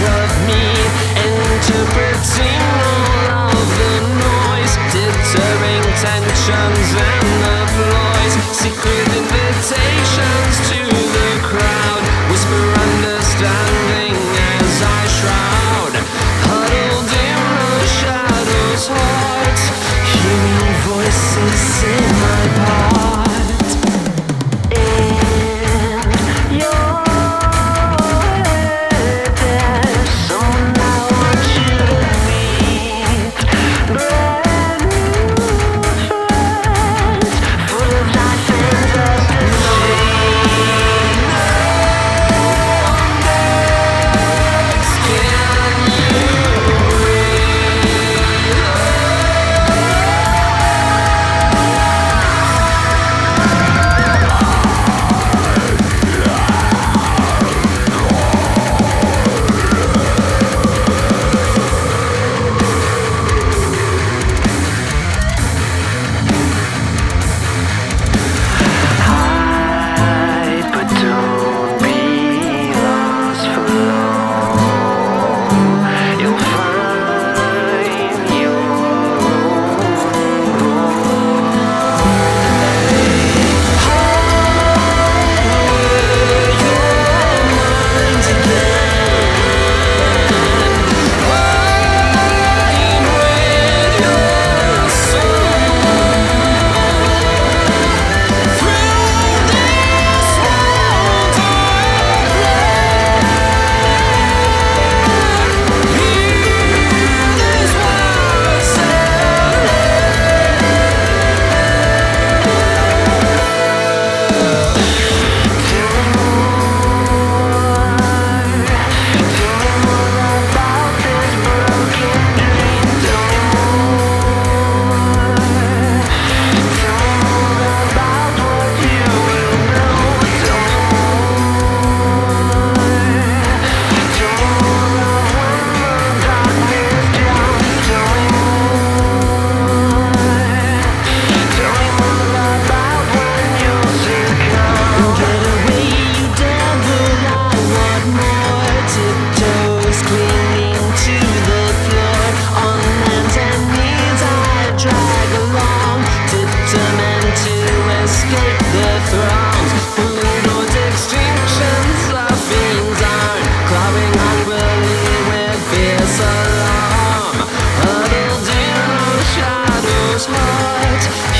of me. Interpreting all of the noise, deterring tensions and the noise, secret invitations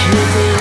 You.